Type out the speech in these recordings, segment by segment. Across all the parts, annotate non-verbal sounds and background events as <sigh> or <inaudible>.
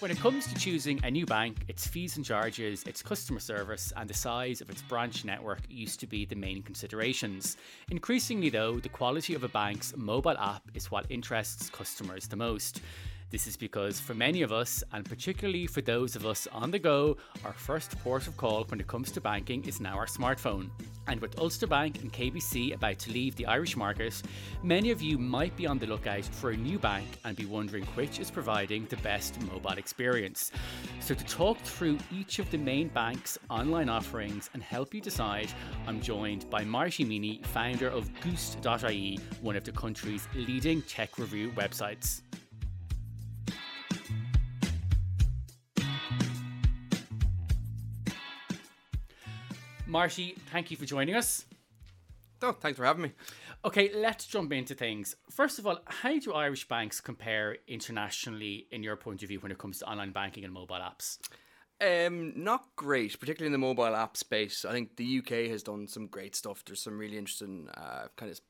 When it comes to choosing a new bank, its fees and charges, its customer service, and the size of its branch network used to be the main considerations. Increasingly, though, the quality of a bank's mobile app is what interests customers the most. This is because for many of us, and particularly for those of us on the go, our first port of call when it comes to banking is now our smartphone. And with Ulster Bank and KBC about to leave the Irish market, many of you might be on the lookout for a new bank and be wondering which is providing the best mobile experience. So, to talk through each of the main banks' online offerings and help you decide, I'm joined by Marty Meany, founder of Goosed.ie, one of the country's leading tech review websites. Marty, thank you for joining us. Oh, thanks for having me. Okay, let's jump into things. First of all, how do Irish banks compare internationally, in your point of view, when it comes to online banking and mobile apps? Um, not great, particularly in the mobile app space. I think the UK has done some great stuff. There's some really interesting uh, kind of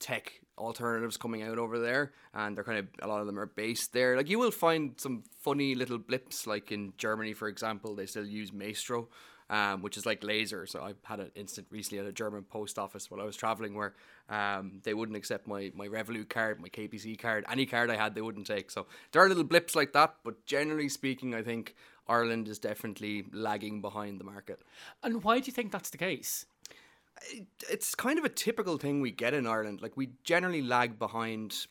tech alternatives coming out over there, and they're kind of a lot of them are based there. Like you will find some funny little blips, like in Germany, for example, they still use Maestro, um, which is like laser. So I had an incident recently at a German post office while I was traveling where um, they wouldn't accept my, my Revolut card, my KBC card, any card I had, they wouldn't take. So there are little blips like that, but generally speaking, I think Ireland is definitely lagging behind the market. And why do you think that's the case? It's kind of a typical thing we get in Ireland. Like we generally lag behind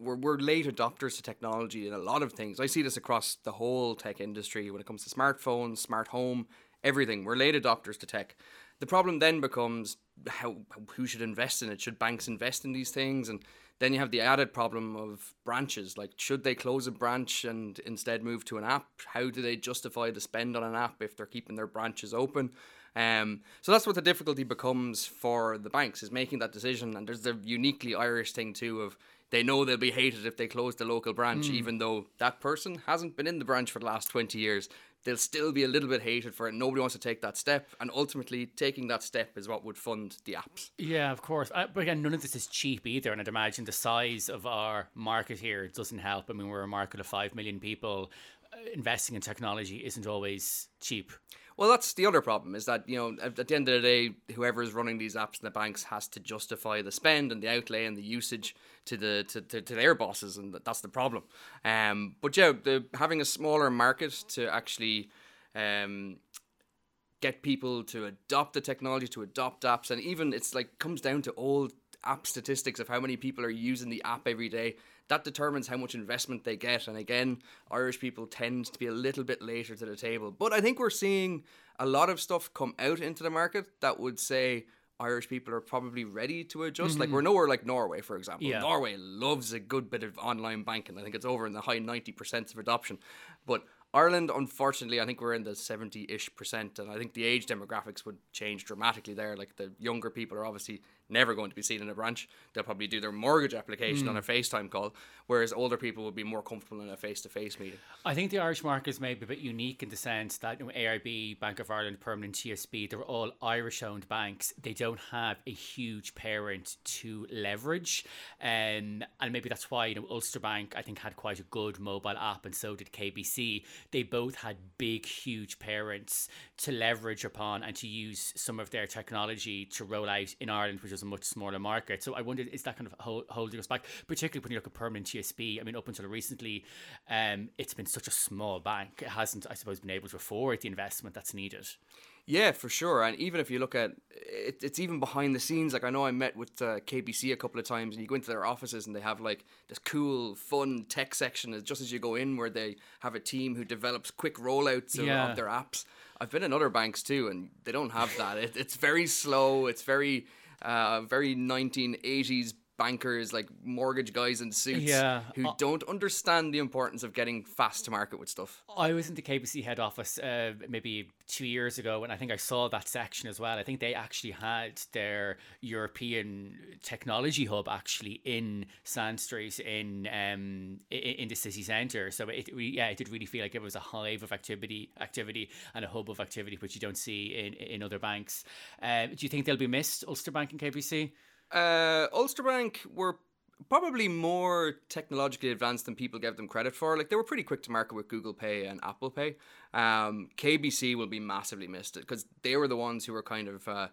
we're, we're late adopters to technology in a lot of things. I see this across the whole tech industry when it comes to smartphones, smart home, everything. We're late adopters to tech. The problem then becomes how who should invest in it? Should banks invest in these things? And then you have the added problem of branches. Like, should they close a branch and instead move to an app? How do they justify the spend on an app if they're keeping their branches open? Um, so that's what the difficulty becomes for the banks is making that decision. And there's the uniquely Irish thing too of they know they'll be hated if they close the local branch, mm. even though that person hasn't been in the branch for the last 20 years they'll still be a little bit hated for it. Nobody wants to take that step, and ultimately, taking that step is what would fund the apps. Yeah, of course. Uh, but again, none of this is cheap either, and I'd imagine the size of our market here doesn't help. I mean, we're a market of five million people. Uh, investing in technology isn't always cheap. Well, that's the other problem is that, you know, at, the end of the day, whoever is running these apps in the banks has to justify the spend and the outlay and the usage to the to, to, to their bosses, and that's the problem. Um, but yeah, the, having a smaller market to actually um, get people to adopt the technology, to adopt apps, and even it's like comes down to old app statistics of how many people are using the app every day that determines how much investment they get. And again, Irish people tend to be a little bit later to the table. But I think we're seeing a lot of stuff come out into the market that would say Irish people are probably ready to adjust. Mm-hmm. Like we're nowhere like Norway, for example. Yeah. Norway loves a good bit of online banking. I think it's over in the high 90% of adoption. But Ireland, unfortunately, I think we're in the 70 ish percent, and I think the age demographics would change dramatically there. Like the younger people are obviously never going to be seen in a branch. They'll probably do their mortgage application mm. on a hmm. FaceTime call, whereas older people would be more comfortable in a face to face meeting. I think the Irish market is maybe a bit unique in the sense that you know, AIB, Bank of Ireland, Permanent TSB, they're all Irish owned banks. They don't have a huge parent to leverage. Um, and maybe that's why you know Ulster Bank, I think, had quite a good mobile app, and so did KBC. They both had big, huge parents to leverage upon and to use some of their technology to roll out in Ireland, which is a much smaller market. So I wondered, is that kind of hold, holding us back, particularly when you look at permanent TSB? I mean, up until recently, um, it's been such a small bank. It hasn't, I suppose, been able to afford the investment that's needed. Yeah, for sure. And even if you look at it, it's even behind the scenes. Like I know I met with uh, KBC a couple of times, and you go into their offices and they have like this cool, fun tech section just as you go in, where they have a team who develops quick rollouts of, yeah. of their apps. I've been in other banks too, and they don't have that. It, it's very slow. It's very uh, very 1980s bankers, like mortgage guys in suits, yeah. who uh, don't understand the importance of getting fast to market with stuff. I was in the KBC head office uh, maybe two years ago, and I think I saw that section as well. I think they actually had their European technology hub actually in Sand Street in um, in, the city centre. So it yeah, it did really feel like it was a hive of activity, activity, and a hub of activity which you don't see in in other banks. Uh, do you think they'll be missed, Ulster Bank and KBC? Uh, Ulster Bank were probably more technologically advanced than people give them credit for. Like they were pretty quick to market with Google Pay and Apple Pay. Um, KBC will be massively missed because they were the ones who were kind of uh,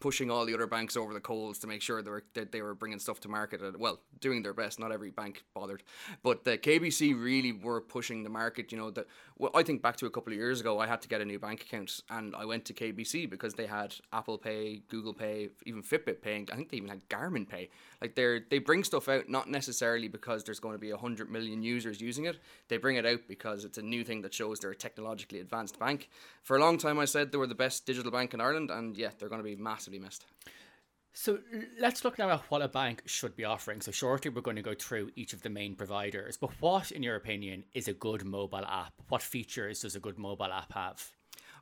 pushing all the other banks over the coals to make sure they were that they were bringing stuff to market. And, well, doing their best. Not every bank bothered, but the KBC really were pushing the market. You know that. Well, I think back to a couple of years ago, I had to get a new bank account, and I went to KBC because they had Apple Pay, Google Pay, even Fitbit paying. I think they even had Garmin Pay. Like they're they bring stuff out not necessarily because there's going to be hundred million users using it. They bring it out because it's a new thing that shows they're a technologically advanced bank. For a long time, I said they were the best digital bank in Ireland, and yeah, they're going to be massively missed. So let's look now at what a bank should be offering. So shortly we're going to go through each of the main providers. But what, in your opinion, is a good mobile app? What features does a good mobile app have?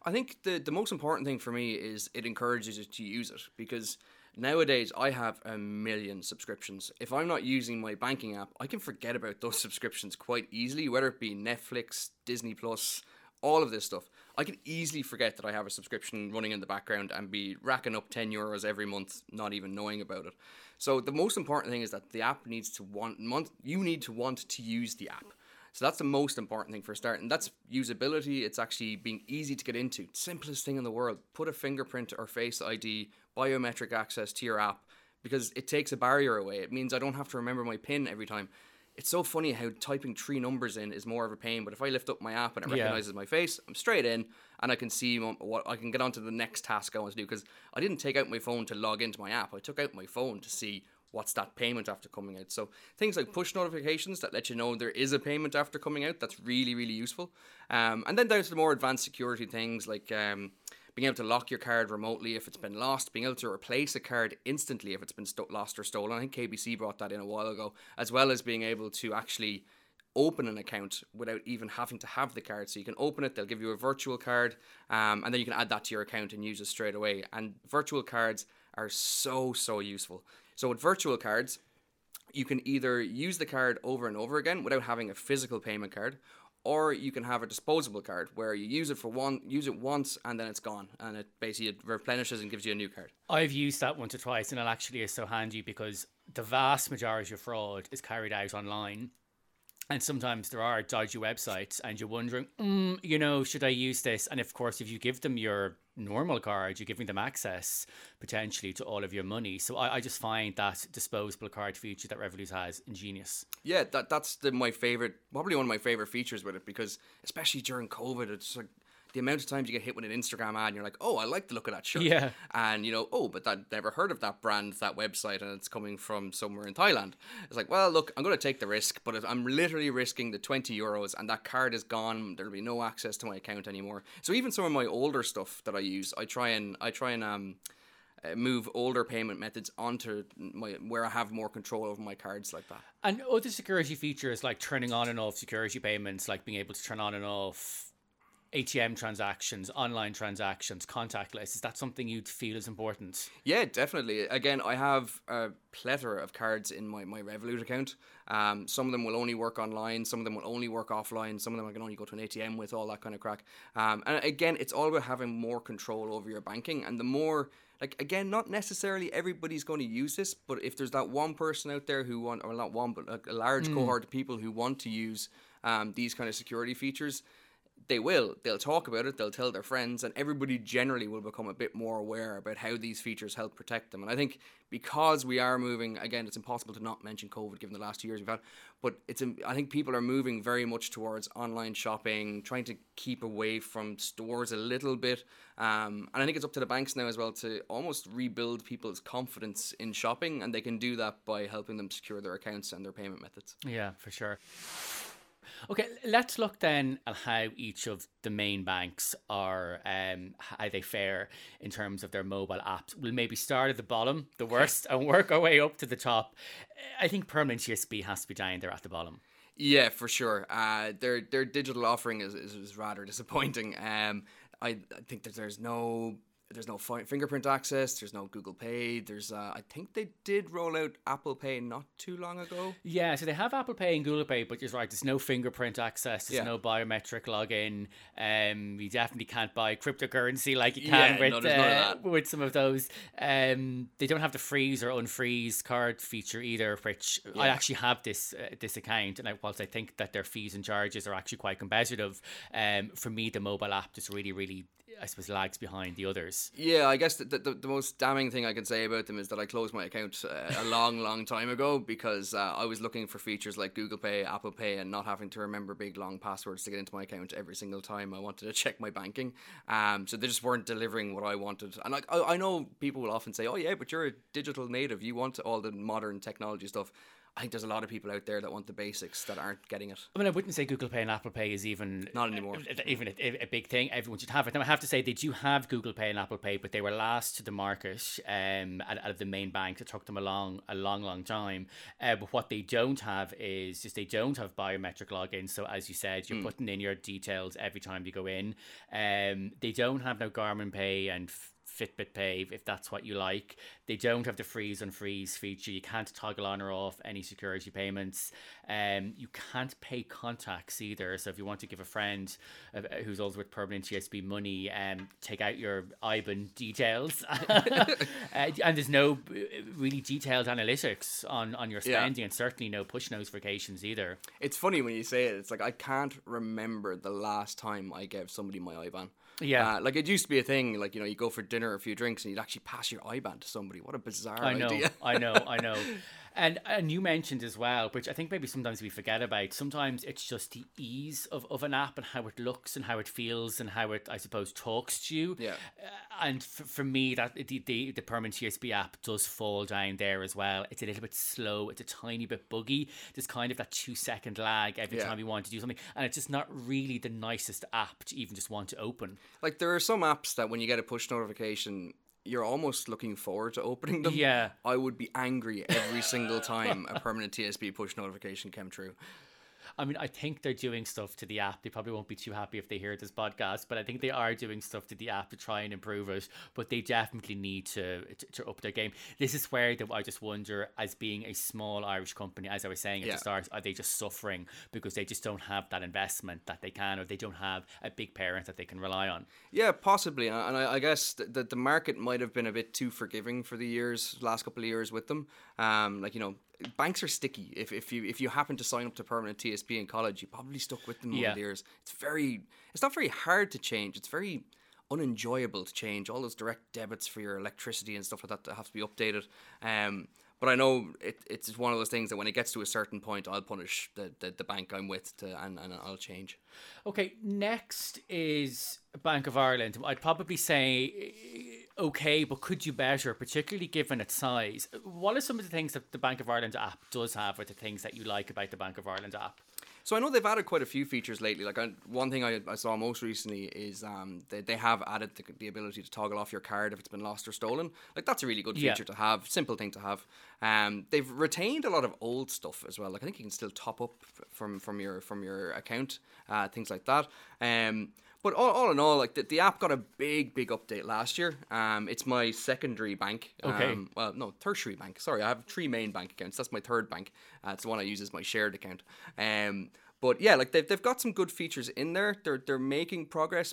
I think the the most important thing for me is it encourages you to use it because nowadays I have a million subscriptions. If I'm not using my banking app, I can forget about those <laughs> subscriptions quite easily, whether it be Netflix, Disney Plus, all of this stuff. I can easily forget that I have a subscription running in the background and be racking up 10 euros every month, not even knowing about it. So the most important thing is that the app needs to want, want you need to want to use the app. So that's the most important thing for starting. That's usability. It's actually being easy to get into. Simplest thing in the world. Put a fingerprint or face ID, biometric access to your app because it takes a barrier away. It means I don't have to remember my PIN every time it's so funny how typing three numbers in is more of a pain. But if I lift up my app and it yeah. recognizes my face, I'm straight in and I can see what I can get onto the next task I want to do. Because I didn't take out my phone to log into my app. I took out my phone to see what's that payment after coming out. So things like push notifications that let you know there is a payment after coming out. That's really really useful. Um, and then there's the more advanced security things like. Um, being able to lock your card remotely if it's been lost, being able to replace a card instantly if it's been sto- lost or stolen. I think KBC brought that in a while ago, as well as being able to actually open an account without even having to have the card. So you can open it, they'll give you a virtual card, um, and then you can add that to your account and use it straight away. And virtual cards are so, so useful. So with virtual cards, you can either use the card over and over again without having a physical payment card, or you can have a disposable card where you use it for one use it once and then it's gone and it basically it replenishes and gives you a new card. I've used that once or twice and it actually is so handy because the vast majority of fraud is carried out online and sometimes there are dodgy websites and you're wondering mm, you know should i use this? And of course if you give them your normal card you're giving them access potentially to all of your money. So i, I just find that disposable card feature that revolut has ingenious. Yeah that, that's the, my favorite probably one of my favorite features with it because especially during covid it's like the amount of times you get hit with an Instagram ad and you're like, oh, I like the look of that shirt. Yeah. And you know, oh, but that never heard of that brand, that website, and it's coming from somewhere in Thailand. It's like, well, look, I'm going to take the risk, but I'm literally risking the 20 euros and that card is gone. There'll be no access to my account anymore. So even some of my older stuff that I use, I try and I try and um uh, move older payment methods onto my where I have more control over my cards like that. And other security features like turning on and off security payments, like being able to turn on and off ATM transactions, online transactions, contactless. Is that something you'd feel is important? Yeah, definitely. Again, I have a plethora of cards in my, my Revolut account. Um, some of them will only work online, some of them will only work offline, some of them I can only go to an ATM with, all that kind of crack. Um, and again, it's all about having more control over your banking. And the more like again, not necessarily everybody's going to use this, but if there's that one person out there who want, or not one, but a, a large mm. cohort of people who want to use um, these kind of security features, they will. They'll talk about it, they'll tell their friends, and everybody generally will become a bit more aware about how these features help protect them. And I think because we are moving, again, it's impossible to not mention COVID given the last two years we've had, but it's I think people are moving very much towards online shopping, trying to keep away from stores a little bit. Um, and I think it's up to the banks now as well to almost rebuild people's confidence in shopping, and they can do that by helping them secure their accounts and their payment methods. Yeah, for sure. Okay, let's look then at how each of the main banks are, um, how they fare in terms of their mobile apps. We'll maybe start at the bottom, the worst, and work our way up to the top. I think Permanent TSB has to be down there at the bottom. Yeah, for sure. Uh, their their digital offering is, is, is rather disappointing. Um, I, I think that there's no there's no fi- fingerprint access. There's no Google Pay. There's uh, I think they did roll out Apple Pay not too long ago. Yeah, so they have Apple Pay and Google Pay, but you're right. There's no fingerprint access. There's Yeah. no biometric login. Um, you definitely can't buy cryptocurrency like you Yeah, can with no, there's none of uh, with some of those. Um, they don't have the freeze or unfreeze card feature either, which I actually have this uh, this account, and I, whilst I think that their fees and charges are actually quite competitive, um, for me the mobile app just really, really, I suppose, lags behind the others. Yeah, I guess the, the, the most damning thing I can say about them is that I closed my account uh, a long, long time ago because uh, I was looking for features like Google Pay, Apple Pay, and not having to remember big, long passwords to get into my account every single time I wanted to <laughs> check my banking. Um, so they just weren't delivering what I wanted. And like, I, I know people will often say, oh, yeah, but you're a digital native. You want all the modern technology stuff. I think there's a lot of people out there that want the basics that aren't getting it. I mean, I wouldn't say Google Pay and Apple Pay is even Not anymore. even a, a big thing. Everyone should have it. Now, I have to say they do have Google Pay and Apple Pay, but they were last to the market um, out, out of the main banks. It took them a long, a long, long time. Uh, but what they don't have is just they don't have biometric login. So as you said, you're putting in your details every time you go in. Um, they don't have no Garmin Pay and. Fitbit Pay, if that's what you like. They don't have the freeze and freeze feature. You can't toggle on or off any security payments. Um, you can't pay contacts either. So if you want to give a friend uh, who's also with permanent TSB money, um, take out your IBAN details. <laughs> uh, and there's no uh, really detailed analytics on, on your Yeah. spending, and certainly no push notifications either. It's funny when you say it. It's like I can't remember the last time I gave somebody my IBAN. Yeah. Uh, like it used to be a thing. Like you know, you go for dinner or a few drinks, and you'd actually pass your IBAN to somebody. What a bizarre I know, idea. I know, I know. <laughs> And and you mentioned as well, which I think maybe sometimes we forget about. Sometimes it's just the ease of, of an app and how it looks and how it feels and how it, I suppose, talks to you. Yeah. Uh, and for, for me, that the, the the permanent TSB app does fall down there as well. It's a little bit slow. It's a tiny bit buggy. There's kind of that two second lag every Yeah. time you want to do something, and it's just not really the nicest app to even just want to open. Like there are some apps that when you get a push notification, you're almost looking forward to opening them. Yeah. I would be angry every single time a <laughs> permanent TSB push notification came through. I mean, I think they're doing stuff to the app. They probably won't be too happy if they hear this podcast, but I think they are doing stuff to the app to try and improve it. But they definitely need to to, to up their game. This is where the, I just wonder, as being a small Irish company, as I was saying at Yeah. the start, are they just suffering because they just don't have that investment that they can, or they don't have a big parent that they can rely on? Yeah, possibly, and I, I guess that the, the market might have been a bit too forgiving for the years, last couple of years with them. Um, like you know, banks are sticky. If, if you if you happen to sign up to permanent TSB in college, you probably stuck with them Yeah. over the years. It's very, it's not very hard to change. It's very unenjoyable to change. All those direct debits for your electricity and stuff like that that have to be updated. Um, but I know it, it's one of those things that when it gets to a certain point, I'll punish the, the, the bank I'm with to, and, and I'll change. Okay, next is Bank of Ireland. I'd probably say okay, but could you better, particularly given its size? What are some of the things that the Bank of Ireland app does have, or the things that you like about the Bank of Ireland app? So I know they've added quite a few features lately. Like I, one thing I, I saw most recently is um, they, they have added the, the ability to toggle off your card if it's been lost or stolen. Like that's a really good Yeah. feature to have, simple thing to have. Um, they've retained a lot of old stuff as well. Like I think you can still top up from from your from your account, uh, things like that. Um, but all, all in all, like the, the app got a big, big update last year. Um, it's my secondary bank. Okay. Um, well, no, tertiary bank. Sorry, I have three main bank accounts. That's my third bank. Uh, it's the one I use as my shared account. Um, but yeah, like they've, they've got some good features in there. They're they're making progress.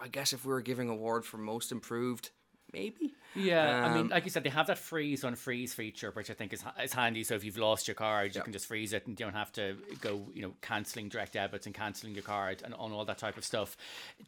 I guess if we were giving a award for most improved, maybe. Yeah, I mean, Um, like you said, they have that freeze on freeze feature, which I think is is handy. So if you've lost your card, you Yeah. can just freeze it, and you don't have to go, you know, canceling direct debits and canceling your card and on all that type of stuff.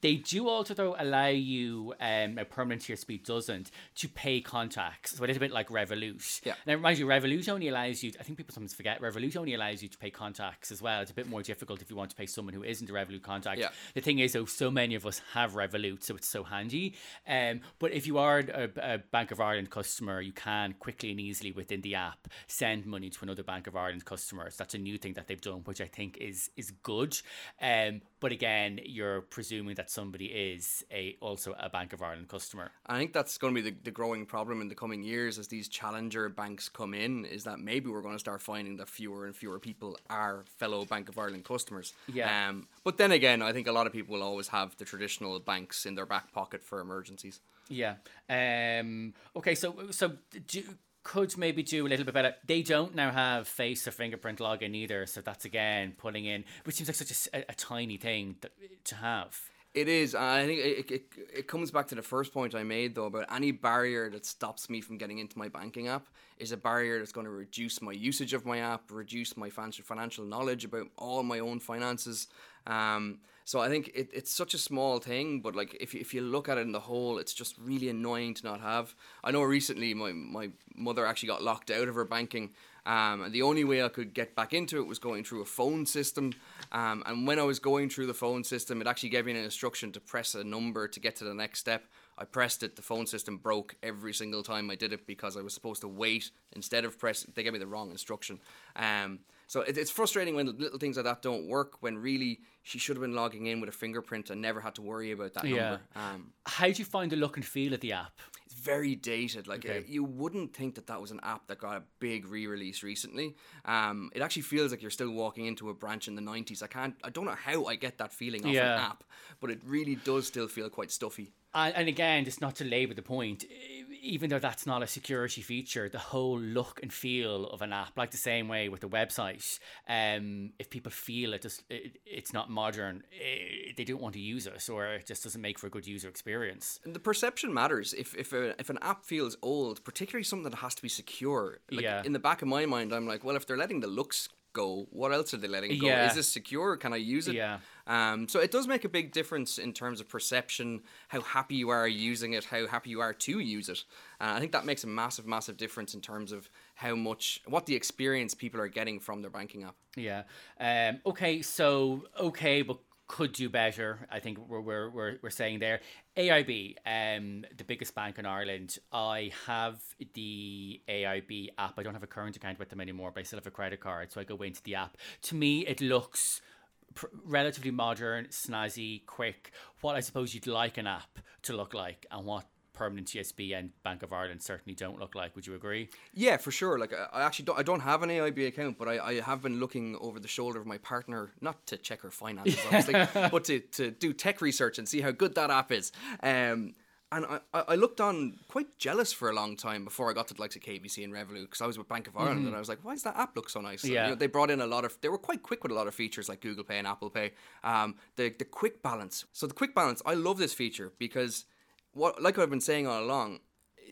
They do also though allow you, um, a permanent TSB doesn't to pay contacts. So it is a little bit like Revolut. Yeah. Now, mind you, Revolut only allows you. I think people sometimes forget Revolut only allows you to pay contacts as well. It's a bit more difficult if you want to pay someone who isn't a Revolut contact. Yeah. The thing is, though, so many of us have Revolut, so it's so handy. Um, but if you are a, a a Bank of Ireland customer, you can quickly and easily within the app send money to another Bank of Ireland customer. So that's a new thing that they've done, which I think is is good. Um, but again, you're presuming that somebody is a also a Bank of Ireland customer. I think that's going to be the, the growing problem in the coming years as these challenger banks come in. Is that maybe we're going to start finding that fewer and fewer people are fellow Bank of Ireland customers. Yeah. Um, but then again, I think a lot of people will always have the traditional banks in their back pocket for emergencies. Yeah. Um. Okay. So so do, could maybe do a little bit better. They don't now have face or fingerprint login either, so that's again putting in, which seems like such a, a tiny thing to, have. It is. I think it, it, it comes back to the first point I made, though, about any barrier that stops me from getting into my banking app is a barrier that's going to reduce my usage of my app, reduce my financial knowledge about all my own finances. Um, so I think it, it's such a small thing, but like if, if you look at it in the whole, it's just really annoying to not have. I know recently my, my mother actually got locked out of her banking um, and the only way I could get back into it was going through a phone system. Um, and when I was going through the phone system, it actually gave me an instruction to press a number to get to the next step. I pressed it, the phone system broke every single time I did it because I was supposed to wait instead of press. They gave me the wrong instruction. Um, so it, it's frustrating when little things like that don't work. When really she should have been logging in with a fingerprint and never had to worry about that yeah. number. Um, How do you find the look and feel of the app? Very dated. Like okay. uh, you wouldn't think that that was an app that got a big re-release recently. Um, it actually feels like you're still walking into a branch in the '90s. I can't. I don't know how I get that feeling off yeah. an app, but it really does still feel quite stuffy. And, and again, just not to labour the point even though that's not a security feature, the whole look and feel of an app, like the same way with the website, um, if people feel it just it, it's not modern, it, they don't want to use it, or it just doesn't make for a good user experience. And the perception matters. If if a, if an app feels old, particularly something that has to be secure, like yeah. in the back of my mind, I'm like, well, if they're letting the looks go, what else are they letting go? Yeah. Is this secure? Can I use it? Yeah. Um, so it does make a big difference in terms of perception, how happy you are using it, how happy you are to use it. Uh, I think that makes a massive, massive difference in terms of how much, what the experience people are getting from their banking app. Yeah. Um, okay. So okay, but could do better. I think we're, we're, we're, we're saying there. AIB, um, the biggest bank in Ireland. I have the AIB app. I don't have a current account with them anymore, but I still have a credit card. So I go into the app. To me, it looks pr- relatively modern, snazzy, quick. What I suppose you'd like an app to look like, and what permanent TSB and Bank of Ireland certainly don't look like. Would you agree? Yeah, for sure. Like I actually don't, I don't have an AIB account, but I, I have been looking over the shoulder of my partner, not to check her finances, <laughs> obviously, but to, to do tech research and see how good that app is. Um, and I, I looked on quite jealous for a long time before I got to the likes of KBC and Revolut because I was with Bank of Ireland mm-hmm. and I was like, why does that app look so nice? Yeah. And, you know, they brought in a lot of, they were quite quick with a lot of features like Google Pay and Apple Pay. Um, the, the quick balance. So the quick balance, I love this feature because what, like I've been saying all along,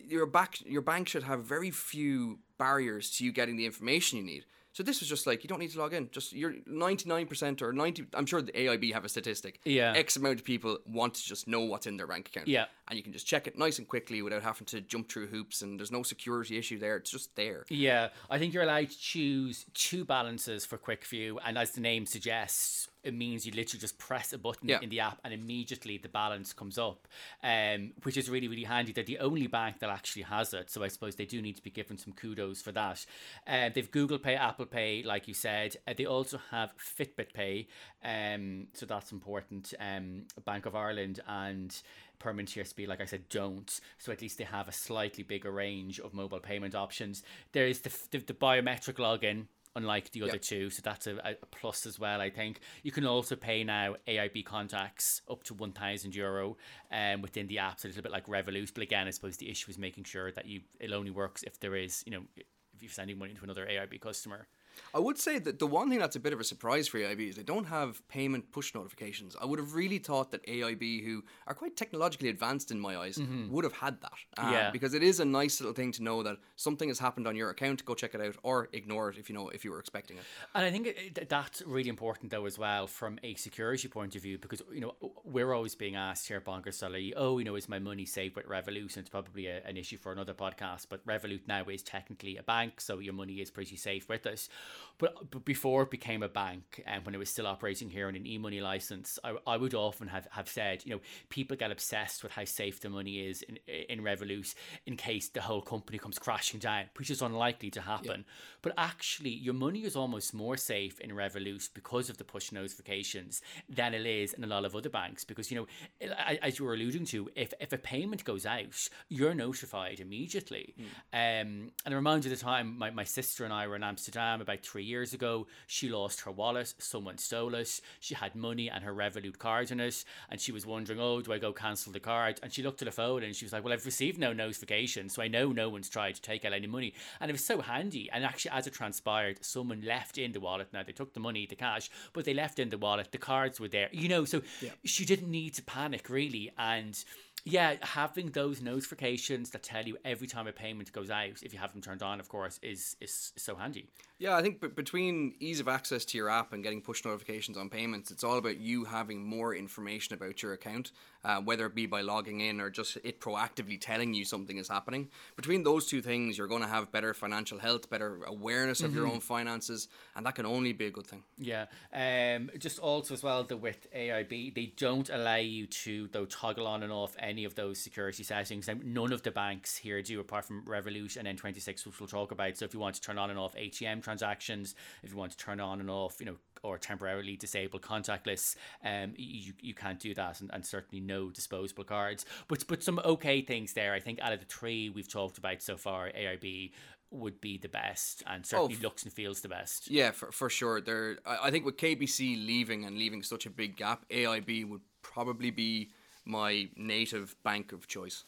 your back, your bank should have very few barriers to you getting the information you need. So this was just like you don't need to log in. Just you're ninety nine percent or ninety. I'm sure the AIB have a statistic. Yeah. X amount of people want to just know what's in their bank account. Yeah. And you can just check it nice and quickly without having to jump through hoops. And there's no security issue there. It's just there. Yeah. I think you're allowed to choose two balances for quick view, and as the name suggests, it means you literally just press a button yeah. in the app and immediately the balance comes up, um, which is really, really handy. They're the only bank that actually has it. So I suppose they do need to be given some kudos for that. Uh, they've Google Pay, Apple Pay, like you said. Uh, they also have Fitbit Pay. Um, so that's important. Um, Bank of Ireland and permanent TSB, like I said, don't. So at least they have a slightly bigger range of mobile payment options. There is the, the, the biometric login unlike the other yep. two. So that's a, a, plus as well, I think. You can also pay now AIB contacts up to 1,000 euro um, within the app. So a little bit like Revolut. But again, I suppose the issue is making sure that you it only works if there is, you know, if you're sending money to another AIB customer. I would say that the one thing that's a bit of a surprise for AIB is they don't have payment push notifications. I would have really thought that AIB, who are quite technologically advanced in my eyes, mm-hmm. would have had that. Um, yeah. Because it is a nice little thing to know that something has happened on your account. Go check it out, or ignore it if you know if you were expecting it. And I think it, that's really important though as well from a security point of view because you know we're always being asked here at bonkers.ie, oh, you know, is my money safe with Revolut? And it's probably a, an issue for another podcast. But Revolut now is technically a bank, so your money is pretty safe with us. But, but before it became a bank and when it was still operating here on an e-money license, I, I would often have, have said, you know, people get obsessed with how safe the money is in, in Revolut in case the whole company comes crashing down, which is unlikely to happen. Yeah. But actually, your money is almost more safe in Revolut because of the push notifications than it is in a lot of other banks. Because, you know, as you were alluding to, if, if a payment goes out, you're notified immediately. Mm. Um, and it reminds me of the time my, my sister and I were in Amsterdam about three years ago. She lost her wallet, someone stole it. She had money and her Revolut card in it, and she was wondering, oh, do I go cancel the card? And she looked at the phone and she was like, well, I've received no notification, so I know no one's tried to take out any money. And it was so handy. And actually, as it transpired, someone left in the wallet. Now they took the money, the cash, but they left in the wallet. The cards were there, you know. So yeah. she didn't need to panic really, and yeah, having those notifications that tell you every time a payment goes out, if you have them turned on, of course, is, is so handy. Yeah, I think b- between ease of access to your app and getting push notifications on payments, it's all about you having more information about your account, uh, whether it be by logging in or just it proactively telling you something is happening. Between those two things, you're going to have better financial health, better awareness of mm-hmm. your own finances, and that can only be a good thing. Yeah, um, just also as well that with AIB, they don't allow you to though toggle on and off any of those security settings. None of the banks here do, apart from Revolut and N26, which we'll talk about. So if you want to turn on and off ATM transactions, if you want to turn on and off, you know, or temporarily disable contactless, um, you, you can't do that, and, and certainly no disposable cards. But but some okay things there. I think out of the three we've talked about so far, AIB would be the best and certainly oh, looks and feels the best. Yeah, for, for sure. There, I, I think with KBC leaving and leaving such a big gap, AIB would probably be my native bank of choice.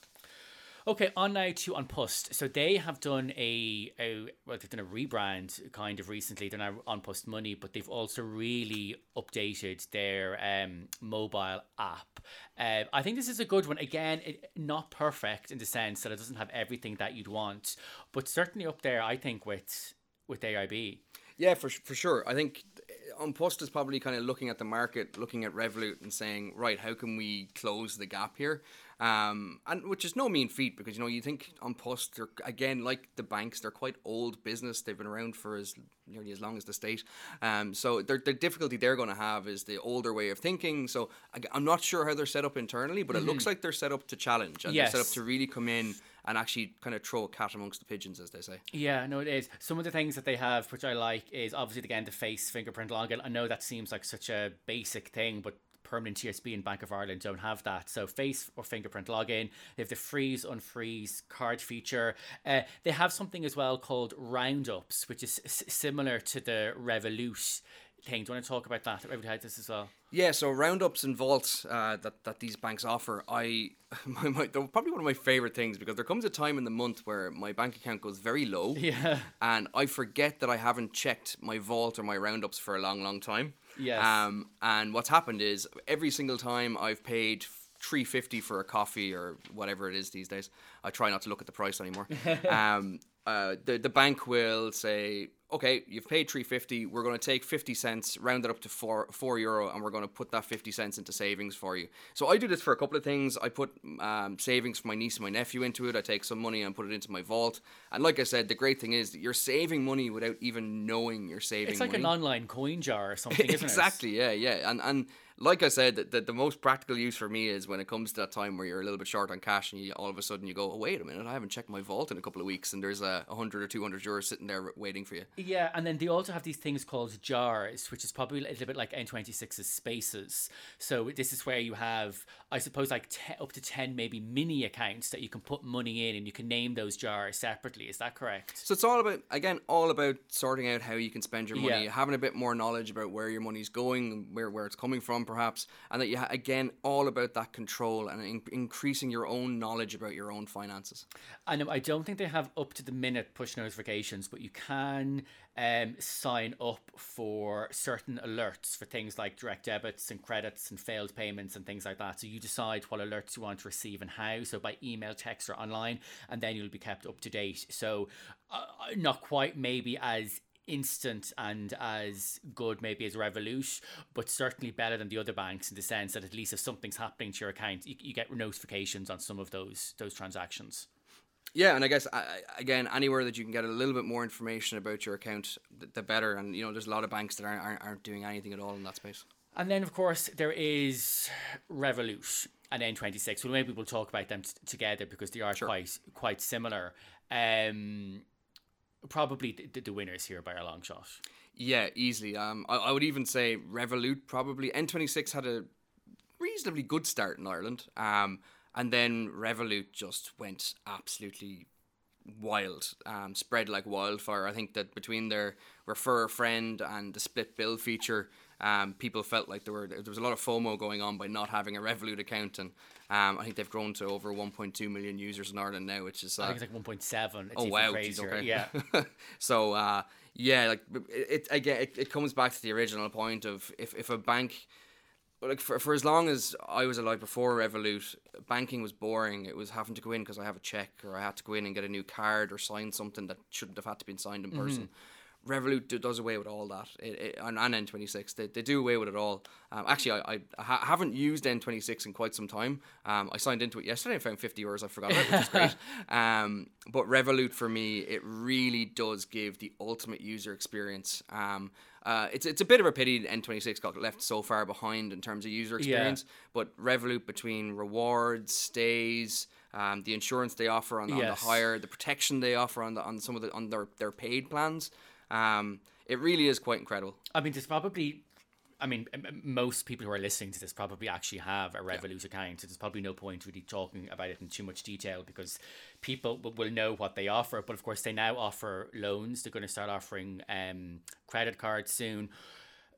Okay, on now to An Post. So they have done a, a well, they've done a rebrand kind of recently. They're now An Post Money, but they've also really updated their um, mobile app. Uh, I think this is a good one. Again, it, not perfect in the sense that it doesn't have everything that you'd want, but certainly up there. I think with with AIB. Yeah, for for sure. I think An Post is probably kind of looking at the market, looking at Revolut, and saying, right, how can we close the gap here? Um, and which is no mean feat because you know you think An Post they're again like the banks they're quite old business they've been around for as nearly as long as the state um, so the difficulty they're going to have is the older way of thinking so I, am not sure how they're set up internally but mm-hmm. it looks like they're set up to challenge and yes. they're set up to really come in and actually kind of throw a cat amongst the pigeons, as they say. Yeah, no, it is. Some of the things that they have, which I like, is obviously again the face fingerprint login. I know that seems like such a basic thing, but permanent TSB and Bank of Ireland don't have that. So face or fingerprint login. They have the freeze unfreeze card feature. Uh, they have something as well called roundups, which is s- similar to the Revolut thing. Do you want to talk about that? Revolut had this as well. Yeah, so roundups and vaults uh, that that these banks offer, I <laughs> my, my, they're probably one of my favorite things because there comes a time in the month where my bank account goes very low, <laughs> yeah, and I forget that I haven't checked my vault or my roundups for a long, long time. Yes. Um, and what's happened is every single time I've paid three fifty for a coffee or whatever it is these days, I try not to look at the price anymore. <laughs> um, uh, the the bank will say, okay, you've paid three fifty. We're going to take fifty cents, round it up to four four euro, and we're going to put that fifty cents into savings for you. So I do this for a couple of things. I put um, savings for my niece and my nephew into it. I take some money and put it into my vault. And like I said, the great thing is that you're saving money without even knowing you're saving. It's like money. an online coin jar or something, <laughs> exactly. Yeah, yeah, and and like I said, the, the most practical use for me is when it comes to that time where you're a little bit short on cash and you all of a sudden you go, oh, wait a minute, I haven't checked my vault in a couple of weeks and there's a 100 or 200 euros sitting there waiting for you. Yeah, and then they also have these things called jars, which is probably a little bit like N26's spaces. So this is where you have, I suppose, like te- up to 10 maybe mini accounts that you can put money in and you can name those jars separately. Is that correct? So it's all about, again, all about sorting out how you can spend your money, yeah. having a bit more knowledge about where your money's going, where, where it's coming from, perhaps, and that you ha- again all about that control and in- increasing your own knowledge about your own finances. And I don't think they have up to the minute push notifications, but you can um, sign up for certain alerts for things like direct debits and credits and failed payments and things like that. So you decide what alerts you want to receive and how. So by email, text, or online, and then you'll be kept up to date. So uh, not quite maybe as instant and as good maybe as Revolut, but certainly better than the other banks in the sense that at least if something's happening to your account, you, you get notifications on some of those those transactions. Yeah, and I guess again, anywhere that you can get a little bit more information about your account, the, better. And you know, there's a lot of banks that aren't, aren't aren't doing anything at all in that space. And then, of course, there is Revolut and N26. Well, maybe we'll talk about them t- together because they are Sure. quite quite similar. Um, probably the, the winners here by a long shot. Yeah, easily. Um, I, I would even say Revolut probably. N26 had a reasonably good start in Ireland. Um, and then Revolut just went absolutely wild, um, spread like wildfire. I think that between their refer a friend and the split bill feature, um, people felt like there were there was a lot of FOMO going on by not having a Revolut account, and um, I think they've grown to over 1.2 million users in Ireland now, which is uh, I think it's like 1.7. It's Oh wow! geez, crazier. okay. Yeah. <laughs> so uh, yeah, like it, it again, it, it comes back to the original point of if, if a bank, like for, for as long as I was alive before Revolut, banking was boring. It was having to go in because I have a check or I had to go in and get a new card or sign something that shouldn't have had to be signed in person. Revolut does away with all that. It, it, and, and N26, they, they do away with it all. Um, actually, I, I, I haven't used N26 in quite some time. Um, I signed into it yesterday and found 50 euros I forgot about, which is great. <laughs> Um, but Revolut for me, it really does give the ultimate user experience. Um, uh, it's it's a bit of a pity N26 got left so far behind in terms of user experience. But Revolut between rewards, stays, um, the insurance they offer on, on the Yes. hire, the protection they offer on the on some of the on their, their paid plans, um, it really is quite incredible. I mean, there's probably, I mean, most people who are listening to this probably actually have a Revolut account. So there's probably no point really talking about it in too much detail because people will know what they offer. But of course, they now offer loans. They're going to start offering um, credit cards soon.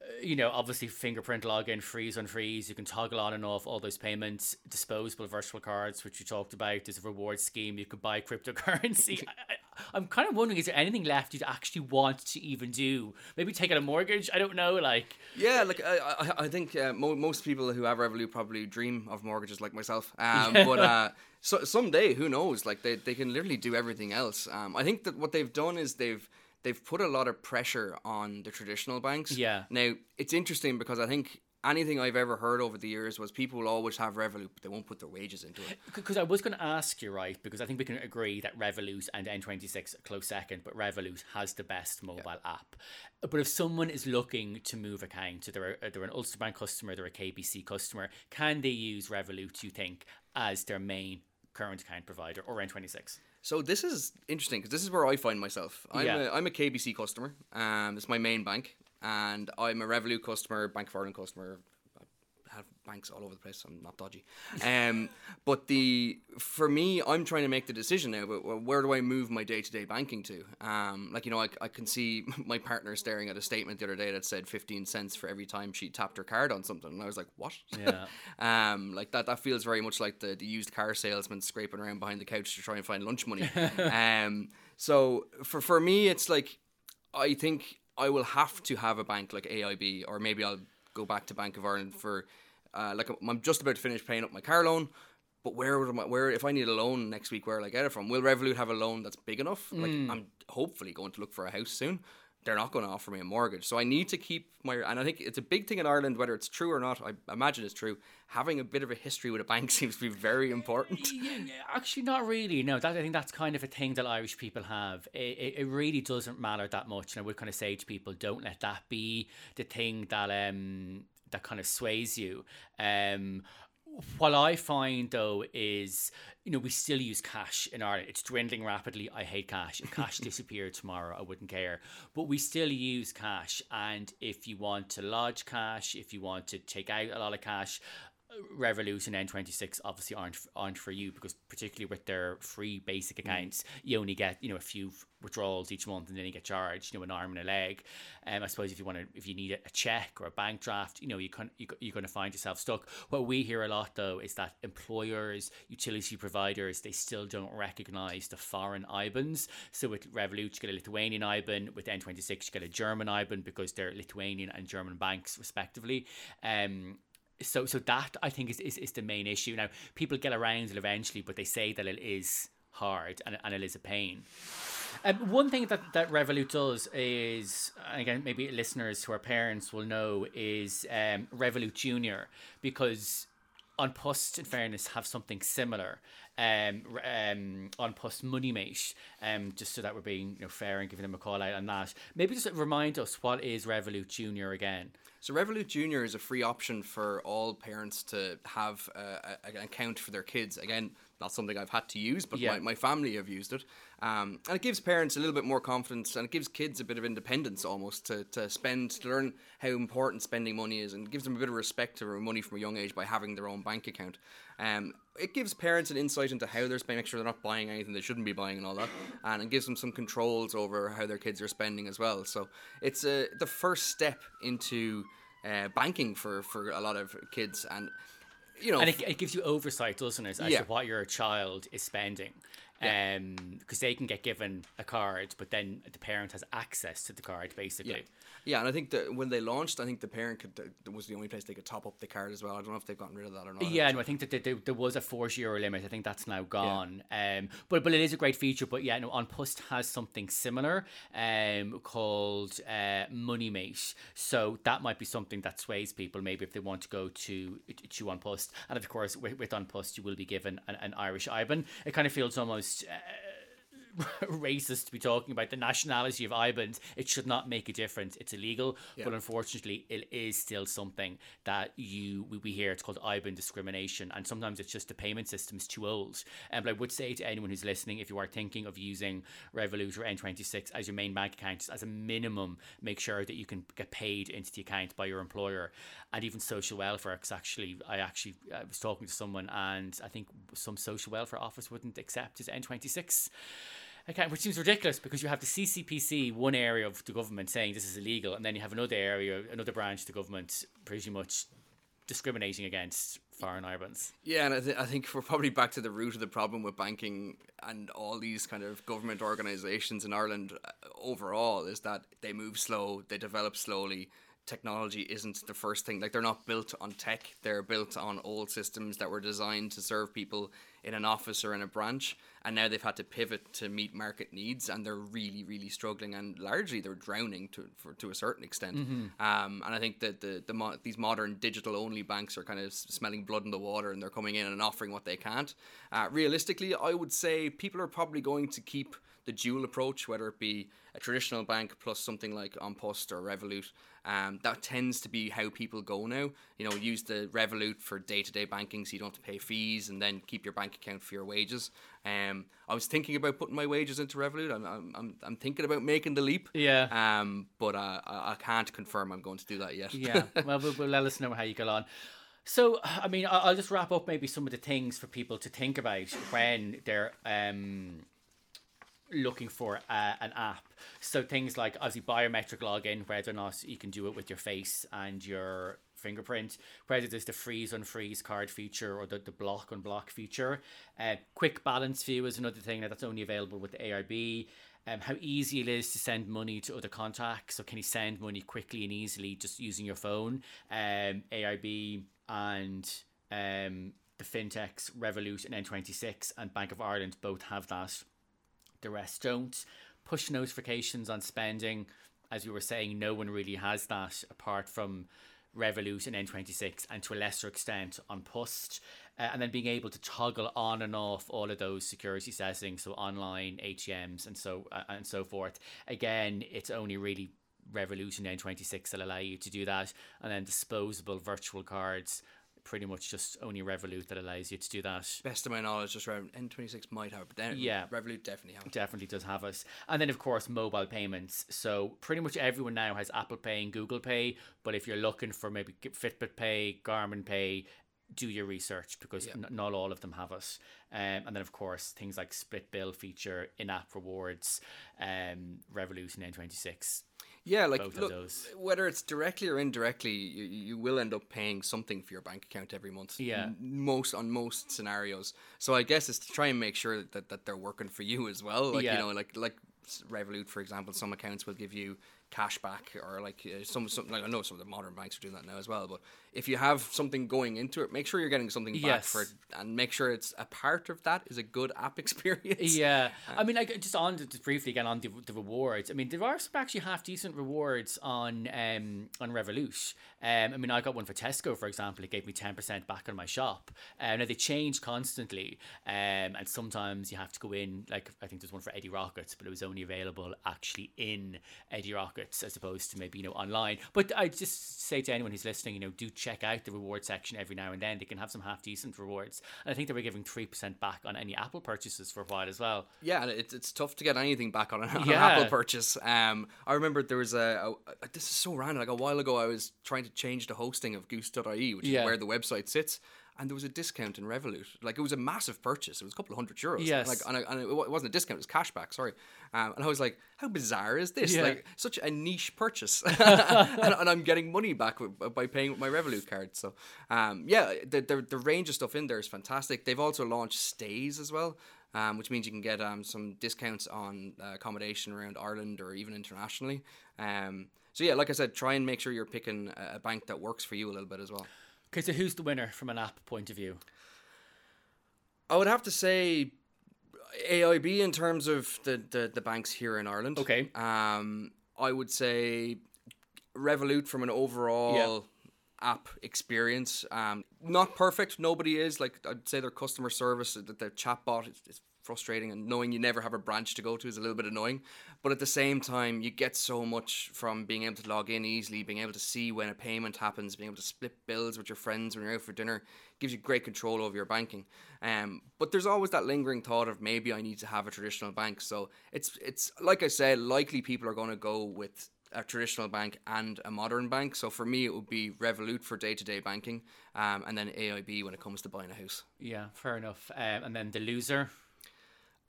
Uh, You know, obviously, fingerprint login, freeze, unfreeze. You can toggle on and off all those payments. Disposable virtual cards, which we talked about. There's a reward scheme. You could buy cryptocurrency. <laughs> I'm kind of wondering, is there anything left you'd actually want to even do? Maybe take out a mortgage? I don't know. Like, Yeah, like I, I, I think uh, mo- most people who have Revolut probably dream of mortgages like myself. Um, <laughs> But uh, so someday, who knows? Like they, they can literally do everything else. Um, I think that what they've done is they've they've put a lot of pressure on the traditional banks. Yeah. Now it's interesting because I think anything I've ever heard over the years was people will always have Revolut, but they won't put their wages into it. because I was going to ask you, right? Because I think we can agree that Revolut and N26 a close second, but Revolut has the best mobile app. But if someone is looking to move account, so they're, a, they're an Ulster Bank customer, they're a KBC customer, can they use Revolut, you think, as their main current account provider or N26? So this is interesting because this is where I find myself. I'm, Yeah. a, I'm a KBC customer. Um, it's my main bank, and I'm a Revolut customer, Bank of Ireland customer. I have banks all over the place. I'm not dodgy. Um, <laughs> but the for me, I'm trying to make the decision now. But where do I move my day to day banking to? Um, like you know, I, I can see <laughs> my partner staring at a statement the other day that said 15 cents for every time she tapped her card on something, and I was like, what? Yeah. <laughs> Um, like that, that feels very much like the, the used car salesman scraping around behind the couch to try and find lunch money. um, so for for me, it's like I think I will have to have a bank like AIB, or maybe I'll go back to Bank of Ireland for uh, like I'm just about to finish paying up my car loan. But where would I, where if I need a loan next week, where will I get it from? Will Revolut have a loan that's big enough? Like I'm hopefully going to look for a house soon. They're not going to offer me a mortgage, so I need to keep my. And I think it's a big thing in Ireland, whether it's true or not. I imagine it's true. Having a bit of a history with a bank <laughs> seems to be very important. Yeah, actually, not really. No, that I think that's kind of a thing that Irish people have. It, it, it really doesn't matter that much, and I would kind of say to people, don't let that be the thing that um that kind of sways you. Um, what I find though is, you know, we still use cash in Ireland. It's dwindling rapidly. I hate cash. If cash <laughs> disappeared tomorrow, I wouldn't care. But we still use cash, and if you want to lodge cash, if you want to take out a lot of cash, Revolut and N26 obviously aren't aren't for you because particularly with their free basic accounts, you only get you know a few withdrawals each month and then you get charged you know an arm and a leg. Um, I suppose if you want to if you need a, a check or a bank draft, you know you can you, you're going to find yourself stuck. What we hear a lot though is that employers, utility providers, they still don't recognise the foreign IBANs. So with Revolut, you get a Lithuanian IBAN. With N26, you get a German IBAN because they're Lithuanian and German banks respectively. Um, so so that I think is, is, is the main issue. Now people get around it eventually, but they say that it is hard and, and it is a pain. Um, one thing that, that Revolut does is, again, maybe listeners who are parents will know, is um, Revolut Junior because An Post, in fairness, have something similar. Um, um, An Post MoneyMate, um, just so that we're being you know, fair and giving them a call out on that. Maybe just remind us what is Revolut Junior again. So Revolut Junior is a free option for all parents to have uh, an account for their kids. Again, not something I've had to use, but Yeah. my, my family have used it. Um, and it gives parents a little bit more confidence and it gives kids a bit of independence almost to, to spend, to learn how important spending money is and gives them a bit of respect to money from a young age by having their own bank account. Um, it gives parents an insight into how they're spending, make sure they're not buying anything they shouldn't be buying and all that. And it gives them some controls over how their kids are spending as well. So it's uh, the first step into uh, banking for, for a lot of kids. And, you know, And it, it gives you oversight, doesn't it, as Yeah. to what your child is spending. Um, because they can get given a card, but then the parent has access to the card, basically. Yeah. Yeah, and I think that when they launched, I think the parent could was the only place they could top up the card as well. I don't know if they've gotten rid of that or not. Yeah, no, I think that there, was a four euro limit. I think that's now gone. Um, but but it is a great feature. But yeah, no, An Post has something similar um, called uh, MoneyMate. So that might be something that sways people maybe if they want to go to to An Post. And of course, with, with An Post, you will be given an, an Irish IBAN. It kind of feels almost. Uh, <laughs> racist to be talking about the nationality of IBANs. It should not make a difference. It's illegal, but unfortunately, it is still something that you we, we hear. It's called IBAN discrimination, and sometimes it's just the payment system is too old. Um, but I would say to anyone who's listening, if you are thinking of using Revolut or N26 as your main bank account, as a minimum, make sure that you can get paid into the account by your employer, and even social welfare. Because actually, I actually I was talking to someone, and I think some social welfare office wouldn't accept his N26 account, which seems ridiculous because you have the CCPC, one area of the government saying this is illegal, and then you have another area, another branch of the government pretty much discriminating against foreign IBANs. Yeah, and I, th- I think we're probably back to the root of the problem with banking and all these kind of government organisations in Ireland uh, overall is that they move slow, they develop slowly. Technology isn't the first thing. Like they're not built on tech; they're built on old systems that were designed to serve people in an office or in a branch. And now they've had to pivot to meet market needs, and they're really, really struggling. And largely, they're drowning to for, to a certain extent. Um, and I think that the, the mo- these modern digital only banks are kind of smelling blood in the water, and they're coming in and offering what they can't. Uh, realistically, I would say people are probably going to keep the dual approach, whether it be a traditional bank plus something like An Post or Revolut. Um, that tends to be how people go now. You know, use the Revolut for day to day banking so you don't have to pay fees and then keep your bank account for your wages. Um, I was thinking about putting my wages into Revolut. I'm, I'm, I'm, I'm thinking about making the leap. Yeah. Um, but uh, I, I can't confirm I'm going to do that yet. yeah, <laughs> well, well, well, let us know how you get on. So, I mean, I'll just wrap up maybe some of the things for people to think about when they're um, looking for uh, an app. So things like obviously biometric login, whether or not you can do it with your face and your fingerprint, whether there's the freeze unfreeze card feature or the, the block unblock feature. Uh, quick balance view is another thing that's only available with the AIB. Um, how easy it is to send money to other contacts. So can you send money quickly and easily just using your phone? Um, AIB and um, the fintechs Revolut and N26 and Bank of Ireland both have that. The rest don't. Push notifications on spending, as we were saying, no one really has that apart from Revolut and N26, and to a lesser extent An Post, Uh, and then being able to toggle on and off all of those security settings, so online ATMs and so uh, and so forth. Again, it's only really Revolut and N26 that allow you to do that, and then disposable virtual cards. Pretty much just only Revolut that allows you to do that. Best of my knowledge, just around N26 might have, but then Yeah. Revolut definitely have. definitely does have us. And then, of course, mobile payments. So, pretty much everyone now has Apple Pay and Google Pay. But if you're looking for maybe Fitbit Pay, Garmin Pay, do your research because n- not all of them have us. Um, and then, of course, things like split bill feature, in app rewards, um, Revolut and N26. Yeah, like look, whether it's directly or indirectly, you, you will end up paying something for your bank account every month. Yeah. M- most on most scenarios. So I guess it's to try and make sure that, that they're working for you as well. Like Yeah. you know, like like Revolut for example, some accounts will give you cashback or like uh, some something like I know some of the modern banks are doing that now as well. But if you have something going into it, make sure you're getting something back Yes. for it, and make sure it's a part of that is a good app <laughs> experience. Yeah, I mean, like just on just briefly again on the, the rewards. I mean, there are some actually half decent rewards on um on Revolut. Um, I mean, I got one for Tesco, for example. It gave me ten percent back on my shop. Um, now they change constantly, um, and sometimes you have to go in. Like I think there's one for Eddie Rockets, but it was only available actually in Eddie Rockets as opposed to maybe you know online. But I just say to anyone who's listening, you know, do check out the reward section every now and then. They can have some half decent rewards, and I think they were giving three percent back on any Apple purchases for a while as well. Yeah, and it's it's tough to get anything back on an, <laughs> on an Apple purchase. Um, I remember there was a, a this is so random. Like a while ago, I was trying to change the hosting of Goosed.ie, which Yeah. is where the website sits, and there was a discount in Revolut. Like it was a massive purchase. It was a couple of hundred euros. Yes. Like and, I, and it wasn't a discount. It was cashback. Sorry. Um, and I was like, how bizarre is this? Yeah. Like such a niche purchase, <laughs> <laughs> and, and I'm getting money back with, by paying with my Revolut card. So, um, yeah, the, the the range of stuff in there is fantastic. They've also launched stays as well um, which means you can get um, some discounts on uh, accommodation around Ireland or even internationally. Um, so yeah, like I said, try and make sure you're picking a bank that works for you a little bit as well. Okay, so who's the winner from an app point of view? I would have to say AIB in terms of the, the, the banks here in Ireland. Okay. Um, I would say Revolut from an overall app experience. Um, not perfect. Nobody is. Like I'd say their customer service, that their chatbot is, is frustrating, and knowing you never have a branch to go to is a little bit annoying. But at the same time, you get so much from being able to log in easily, being able to see when a payment happens, being able to split bills with your friends when you're out for dinner. Gives you great control over your banking. Um, but there's always that lingering thought of maybe I need to have a traditional bank. So it's it's like I said, likely people are going to go with a traditional bank and a modern bank. So for me, it would be Revolut for day to day banking, um, and then AIB when it comes to buying a house. Yeah, fair enough. Um, and then the loser.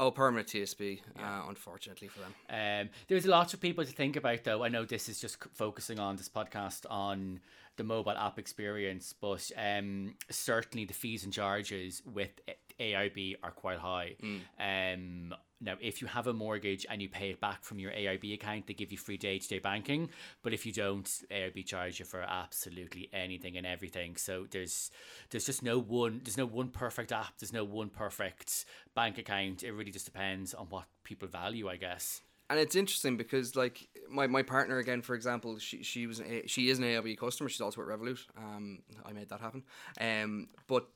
Oh, permanent TSB, uh, unfortunately for them. Um, there's lots of people to think about, though. I know this is just focusing on this podcast on the mobile app experience, but um, certainly the fees and charges with AIB are quite high. Um, now, if you have a mortgage and you pay it back from your AIB account, they give you free day to day banking. But if you don't, AIB charge you for absolutely anything and everything. So there's there's just no one there's no one perfect app. There's no one perfect bank account. It really just depends on what people value, I guess. And it's interesting because like my, my partner again for example she she was an she is an AIB customer. She's also at Revolut. Um I made that happen. Um but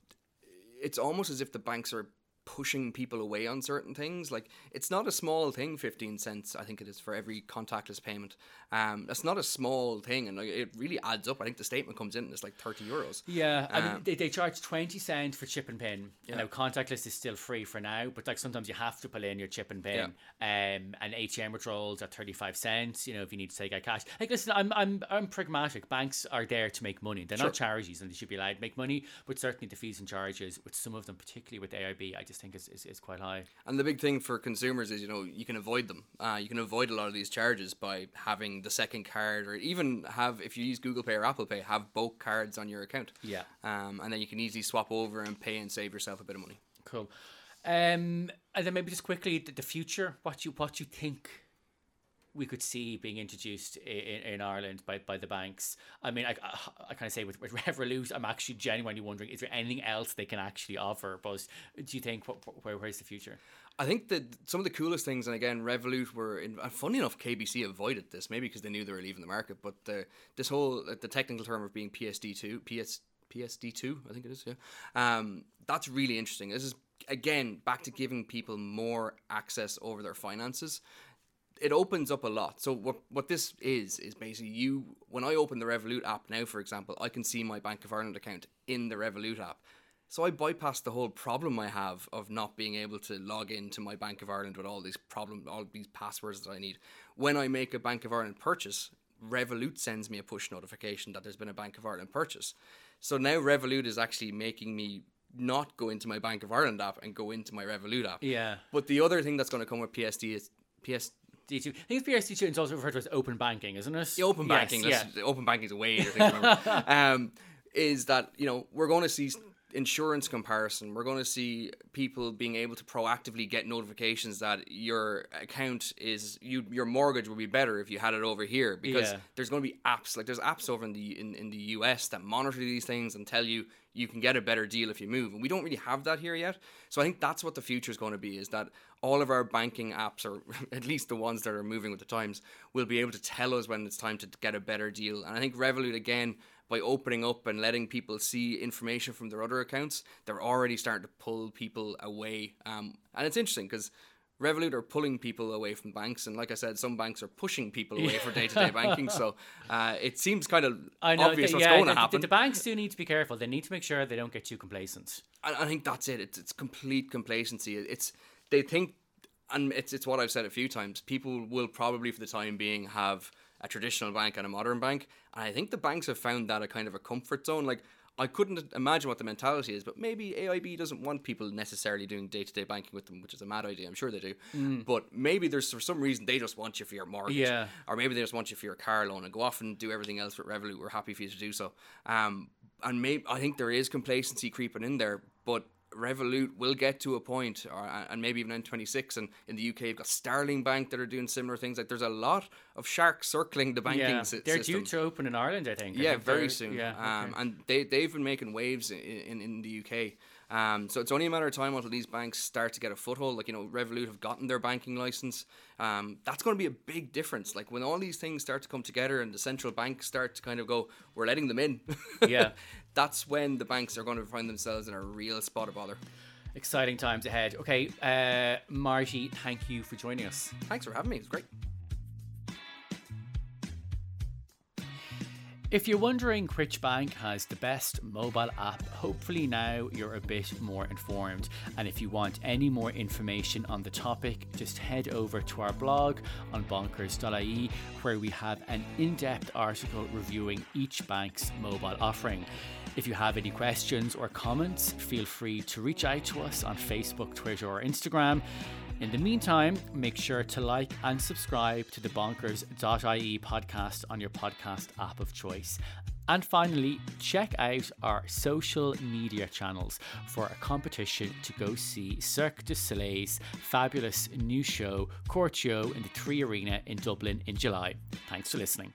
it's almost as if the banks are pushing people away on certain things like it's not a small thing 15 cents I think it is for every contactless payment um that's not a small thing and like, it really adds up I think the statement comes in and it's like 30 euros Yeah, I mean, Um, they, they charge 20 cent for chip and pin. Now, contactless is still free for now, but like sometimes you have to pull in your chip and pin. Um, and ATM withdrawals at 35 cents, you know, if you need to take out cash. Like, listen, I'm, I'm, I'm pragmatic. Banks are there to make money. They're not charities and they should be allowed to make money, but certainly the fees and charges with some of them, particularly with AIB, I just think is, is, is quite high. And the big thing for consumers is, you know, you can avoid them. Uh, you can avoid a lot of these charges by having the second card, or even have, if you use Google Pay or Apple Pay, have both cards on your account. Yeah. Um, and then you can easily swap over and pay and save yourself a bit of money. Cool. Um, and then maybe just quickly the, the future. What you what you think we could see being introduced in, in Ireland by, by the banks? I mean, I, I, I kind of say with, with <laughs> Revolut, I'm actually genuinely wondering is there anything else they can actually offer? But do you think where where's the future? I think that some of the coolest things, and again, Revolut were, in, uh, funny enough, KBC avoided this, maybe because they knew they were leaving the market, but the, this whole, uh, the technical term of being PSD2, PS, PSD2, I think it is, yeah. Um, that's really interesting. This is, again, back to giving people more access over their finances. It opens up a lot. So what what this is is basically you when I open the Revolut app now, for example, I can see my Bank of Ireland account in the Revolut app. So I bypass the whole problem I have of not being able to log into my Bank of Ireland with all these problem, all these passwords that I need. When I make a Bank of Ireland purchase, Revolut sends me a push notification that there's been a Bank of Ireland purchase. So now Revolut is actually making me not go into my Bank of Ireland app and go into my Revolut app. Yeah. But the other thing that's going to come with PSD is PS D2. I think it's PSD2 is also referred to as open banking, isn't it? the open Yes, banking. yeah. the open banking is a way. Think, remember, <laughs> um, is that you know we're going to see insurance comparison. We're going to see people being able to proactively get notifications that your account is you your mortgage would be better if you had it over here because Yeah. there's going to be apps like there's apps over in the in, in the US that monitor these things and tell you you can get a better deal if you move and we don't really have that here yet so i think that's what the future is going to be is that all of our banking apps or <laughs> at least the ones that are moving with the times will be able to tell us when it's time to get a better deal and i think revolut again by opening up and letting people see information from their other accounts they're already starting to pull people away um, and it's interesting because Revolut are pulling people away from banks, and like I said, some banks are pushing people away for day-to-day banking. So <laughs> uh, it seems kind of I know. obvious that- what's yeah, going to happen. The, banks do need to be careful. They need to make sure they don't get too complacent. I, I think that's it. It's, it's complete complacency. It's they think, and it's it's what I've said a few times. People will probably, for the time being, have a traditional bank and a modern bank, and I think the banks have found that a kind of a comfort zone. Like I couldn't imagine what the mentality is, but maybe AIB doesn't want people necessarily doing day to day banking with them, which is a mad idea. I'm sure they do, but maybe there's for some reason they just want you for your mortgage, Yeah. or maybe they just want you for your car loan and go off and do everything else with Revolut. We're happy for you to do so. Um, and maybe I think there is complacency creeping in there, but Revolut will get to a point, or, and maybe even N26. And in the UK, you've got Starling Bank that are doing similar things. Like there's a lot of sharks circling the banking Yeah, sy- they're due to open in Ireland, I think. I Yeah, think very soon. Yeah, um, okay. and they they've been making waves in, in, in the UK. Um, so it's only a matter of time until these banks start to get a foothold. Like you know, Revolut have gotten their banking license. Um, that's going to be a big difference. Like when all these things start to come together and the central banks start to kind of go, we're letting them in. <laughs> Yeah. that's when the banks are going to find themselves in a real spot of bother. Exciting times ahead. Okay, uh, Marty, thank you for joining us. Thanks for having me. It's great. If you're wondering which bank has the best mobile app, hopefully now you're a bit more informed. And if you want any more information on the topic, just head over to our blog on bonkers.ie where we have an in depth article reviewing each bank's mobile offering. If you have any questions or comments, feel free to reach out to us on Facebook, Twitter, or Instagram. In the meantime, make sure to like and subscribe to the bonkers.ie podcast on your podcast app of choice. And finally, check out our social media channels for a competition to go see Cirque du Soleil's fabulous new show, Corteo, in the Three Arena in Dublin in July. Thanks for listening.